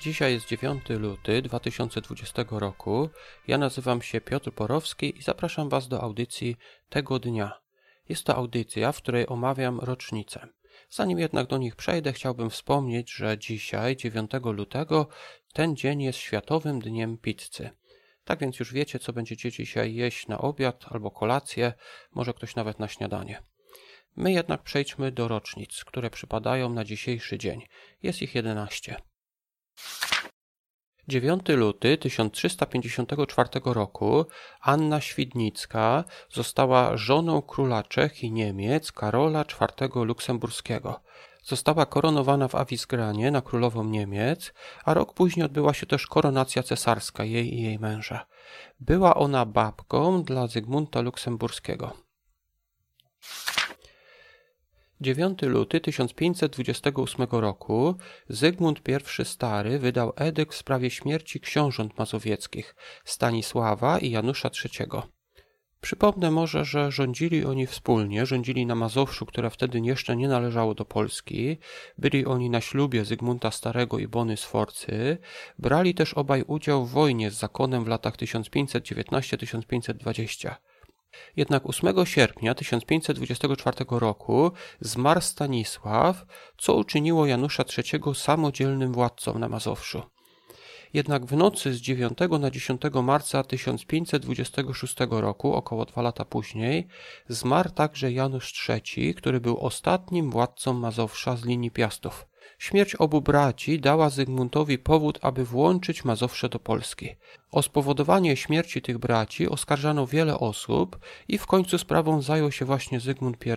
Dzisiaj jest 9 luty 2020 roku. Ja nazywam się Piotr Porowski i zapraszam Was do audycji tego dnia. Jest to audycja, w której omawiam rocznicę. Zanim jednak do nich przejdę, chciałbym wspomnieć, że dzisiaj, 9 lutego, ten dzień jest Światowym Dniem Pizzy. Tak więc już wiecie, co będziecie dzisiaj jeść na obiad albo kolację, może ktoś nawet na śniadanie. My jednak przejdźmy do rocznic, które przypadają na dzisiejszy dzień. Jest ich 11. 9 luty 1354 roku Anna Świdnicka została żoną króla Czech i Niemiec Karola IV Luksemburskiego. Została koronowana w Awisgranie na królową Niemiec, a rok później odbyła się też koronacja cesarska jej i jej męża. Była ona babką dla Zygmunta Luksemburskiego. 9 luty 1528 roku Zygmunt I Stary wydał edykt w sprawie śmierci książąt mazowieckich Stanisława i Janusza III. Przypomnę może, że rządzili oni wspólnie, rządzili na Mazowszu, które wtedy jeszcze nie należało do Polski. Byli oni na ślubie Zygmunta Starego i Bony Sforcy. Brali też obaj udział w wojnie z zakonem w latach 1519-1520. Jednak 8 sierpnia 1524 roku zmarł Stanisław, co uczyniło Janusza III samodzielnym władcą na Mazowszu. Jednak w nocy z 9 na 10 marca 1526 roku, około dwa lata później, zmarł także Janusz III, który był ostatnim władcą Mazowsza z linii Piastów. Śmierć obu braci dała Zygmuntowi powód, aby włączyć Mazowsze do Polski. O spowodowanie śmierci tych braci oskarżano wiele osób i w końcu sprawą zajął się właśnie Zygmunt I,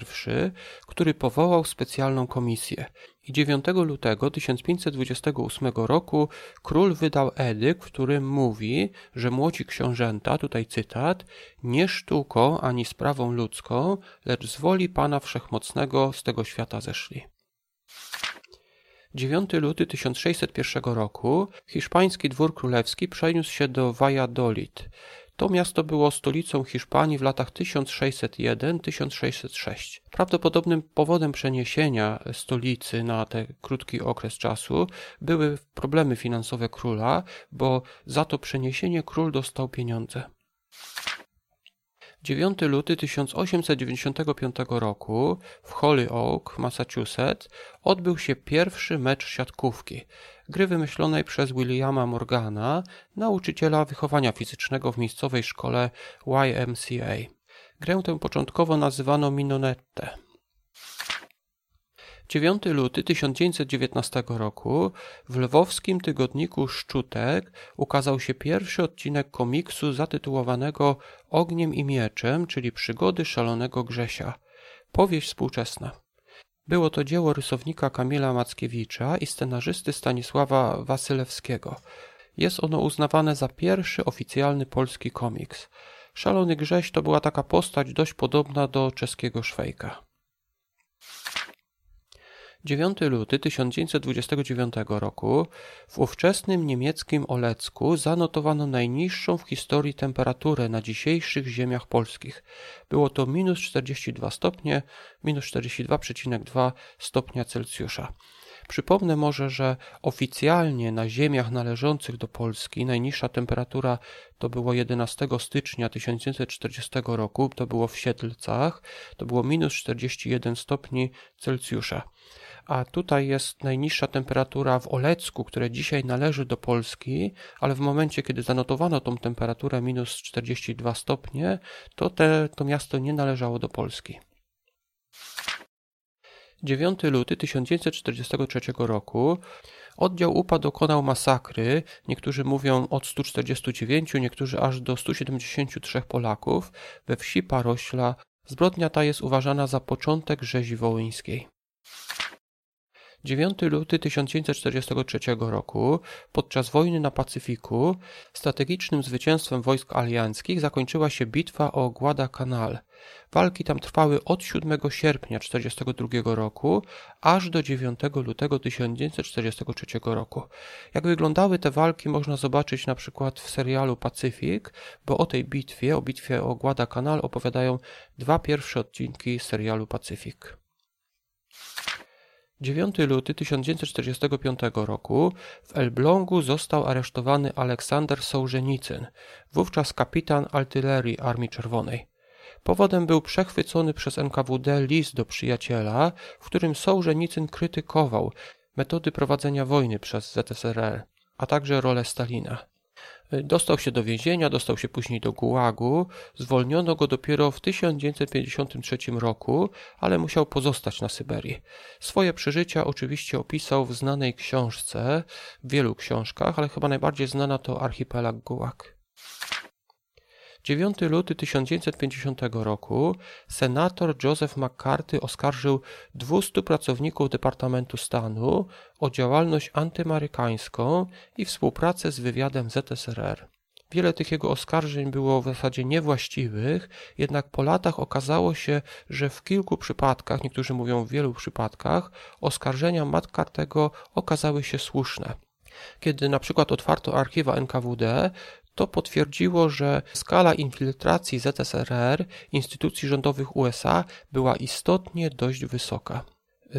który powołał specjalną komisję. I 9 lutego 1528 roku król wydał edykt, w którym mówi, że młodzi książęta, tutaj cytat, nie sztuką ani sprawą ludzką, lecz z woli Pana Wszechmocnego z tego świata zeszli. 9 luty 1601 roku hiszpański dwór królewski przeniósł się do Valladolid. To miasto było stolicą Hiszpanii w latach 1601-1606. Prawdopodobnym powodem przeniesienia stolicy na ten krótki okres czasu były problemy finansowe króla, bo za to przeniesienie król dostał pieniądze. 9 luty 1895 roku w Hollyoak, Massachusetts, odbył się pierwszy mecz siatkówki, gry wymyślonej przez Williama Morgana, nauczyciela wychowania fizycznego w miejscowej szkole YMCA. Grę tę początkowo nazywano Minonette. 9 luty 1919 roku w lwowskim tygodniku Szczutek ukazał się pierwszy odcinek komiksu zatytułowanego Ogniem i mieczem, czyli przygody szalonego Grzesia. Powieść współczesna. Było to dzieło rysownika Kamila Mackiewicza i scenarzysty Stanisława Wasylewskiego. Jest ono uznawane za pierwszy oficjalny polski komiks. Szalony Grześ to była taka postać dość podobna do czeskiego Szwejka. 9 luty 1929 roku w ówczesnym niemieckim Olecku zanotowano najniższą w historii temperaturę na dzisiejszych ziemiach polskich. Było to minus 42 stopnie, minus 42,2 stopnia Celsjusza. Przypomnę może, że oficjalnie na ziemiach należących do Polski najniższa temperatura to było 11 stycznia 1940 roku, to było w Siedlcach, to było minus 41 stopni Celsjusza a tutaj jest najniższa temperatura w Olecku, które dzisiaj należy do Polski, ale w momencie, kiedy zanotowano tą temperaturę minus 42 stopnie, to te, to miasto nie należało do Polski. 9 luty 1943 roku oddział UPA dokonał masakry, niektórzy mówią od 149, niektórzy aż do 173 Polaków we wsi Parośla. Zbrodnia ta jest uważana za początek rzezi wołyńskiej. 9 luty 1943 roku, podczas wojny na Pacyfiku, strategicznym zwycięstwem wojsk alianckich zakończyła się bitwa o Guadalcanal. Walki tam trwały od 7 sierpnia 1942 roku aż do 9 lutego 1943 roku. Jak wyglądały te walki można zobaczyć na przykład w serialu Pacyfik, bo o tej bitwie, o bitwie o Guadalcanal opowiadają dwa pierwsze odcinki serialu Pacyfik. 9 luty 1945 roku w Elblągu został aresztowany Aleksander Sołżenicyn, wówczas kapitan artylerii Armii Czerwonej. Powodem był przechwycony przez NKWD list do przyjaciela, w którym Sołżenicyn krytykował metody prowadzenia wojny przez ZSRR, a także rolę Stalina. Dostał się do więzienia, dostał się później do Gułagu. Zwolniono go dopiero w 1953 roku, ale musiał pozostać na Syberii. Swoje przeżycia oczywiście opisał w znanej książce, w wielu książkach, ale chyba najbardziej znana to Archipelag Gułag. 9 luty 1950 roku senator Joseph McCarthy oskarżył 200 pracowników Departamentu Stanu o działalność antymarykańską i współpracę z wywiadem ZSRR. Wiele tych jego oskarżeń było w zasadzie niewłaściwych, jednak po latach okazało się, że w kilku przypadkach, niektórzy mówią w wielu przypadkach, oskarżenia McCartego okazały się słuszne. Kiedy na przykład otwarto archiwa NKWD, to potwierdziło, że skala infiltracji ZSRR instytucji rządowych USA była istotnie dość wysoka.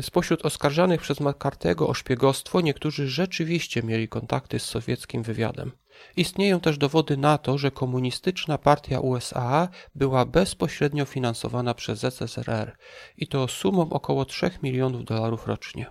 Spośród oskarżanych przez McCarthy'ego o szpiegostwo niektórzy rzeczywiście mieli kontakty z sowieckim wywiadem. Istnieją też dowody na to, że komunistyczna partia USA była bezpośrednio finansowana przez ZSRR i to sumą około 3 milionów dolarów rocznie.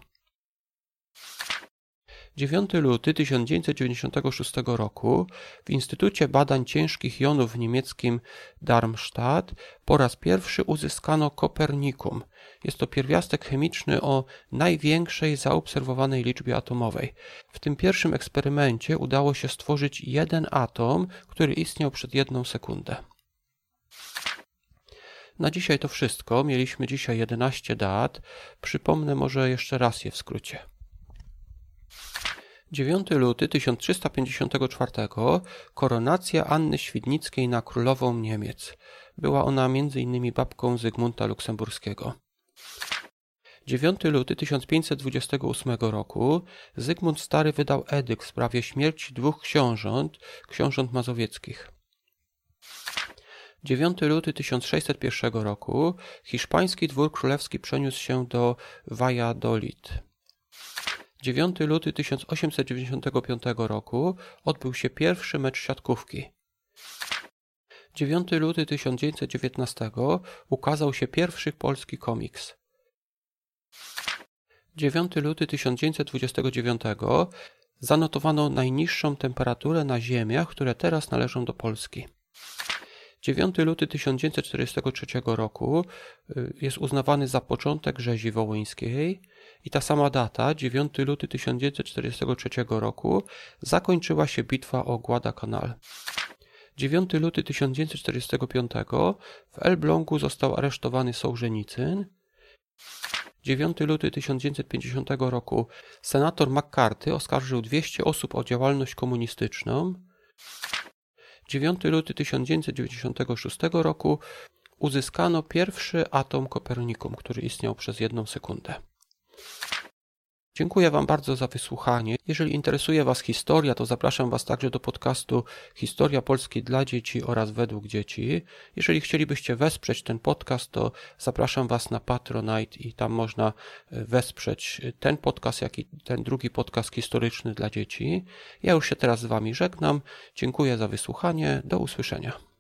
9 luty 1996 roku w Instytucie Badań Ciężkich Jonów w niemieckim Darmstadt po raz pierwszy uzyskano Kopernikum. Jest to pierwiastek chemiczny o największej zaobserwowanej liczbie atomowej. W tym pierwszym eksperymencie udało się stworzyć jeden atom, który istniał przed jedną sekundę. Na dzisiaj to wszystko. Mieliśmy dzisiaj 11 dat. Przypomnę może jeszcze raz je w skrócie. 9 luty 1354 koronacja Anny Świdnickiej na królową Niemiec. Była ona m.in. babką Zygmunta Luksemburskiego. 9 luty 1528 roku Zygmunt Stary wydał edykt w sprawie śmierci dwóch książąt, książąt mazowieckich. 9 luty 1601 roku hiszpański dwór królewski przeniósł się do Valladolid. 9 luty 1895 roku odbył się pierwszy mecz siatkówki. 9 luty 1919 ukazał się pierwszy polski komiks. 9 luty 1929 zanotowano najniższą temperaturę na ziemiach, które teraz należą do Polski. 9 luty 1943 roku y, jest uznawany za początek rzezi wołyńskiej i ta sama data, 9 luty 1943 roku, zakończyła się bitwa o Guadalcanal. 9 luty 1945 w Elblągu został aresztowany Sołżenicyn. 9 luty 1950 roku senator McCarthy oskarżył 200 osób o działalność komunistyczną. 9 luty 1996 roku uzyskano pierwszy atom Kopernikum, który istniał przez jedną sekundę. Dziękuję Wam bardzo za wysłuchanie. Jeżeli interesuje Was historia, to zapraszam Was także do podcastu Historia Polski dla dzieci oraz według dzieci. Jeżeli chcielibyście wesprzeć ten podcast, to zapraszam Was na Patronite i tam można e, wesprzeć ten podcast, jak i ten drugi podcast historyczny dla dzieci. Ja już się teraz z Wami żegnam. Dziękuję za wysłuchanie. Do usłyszenia.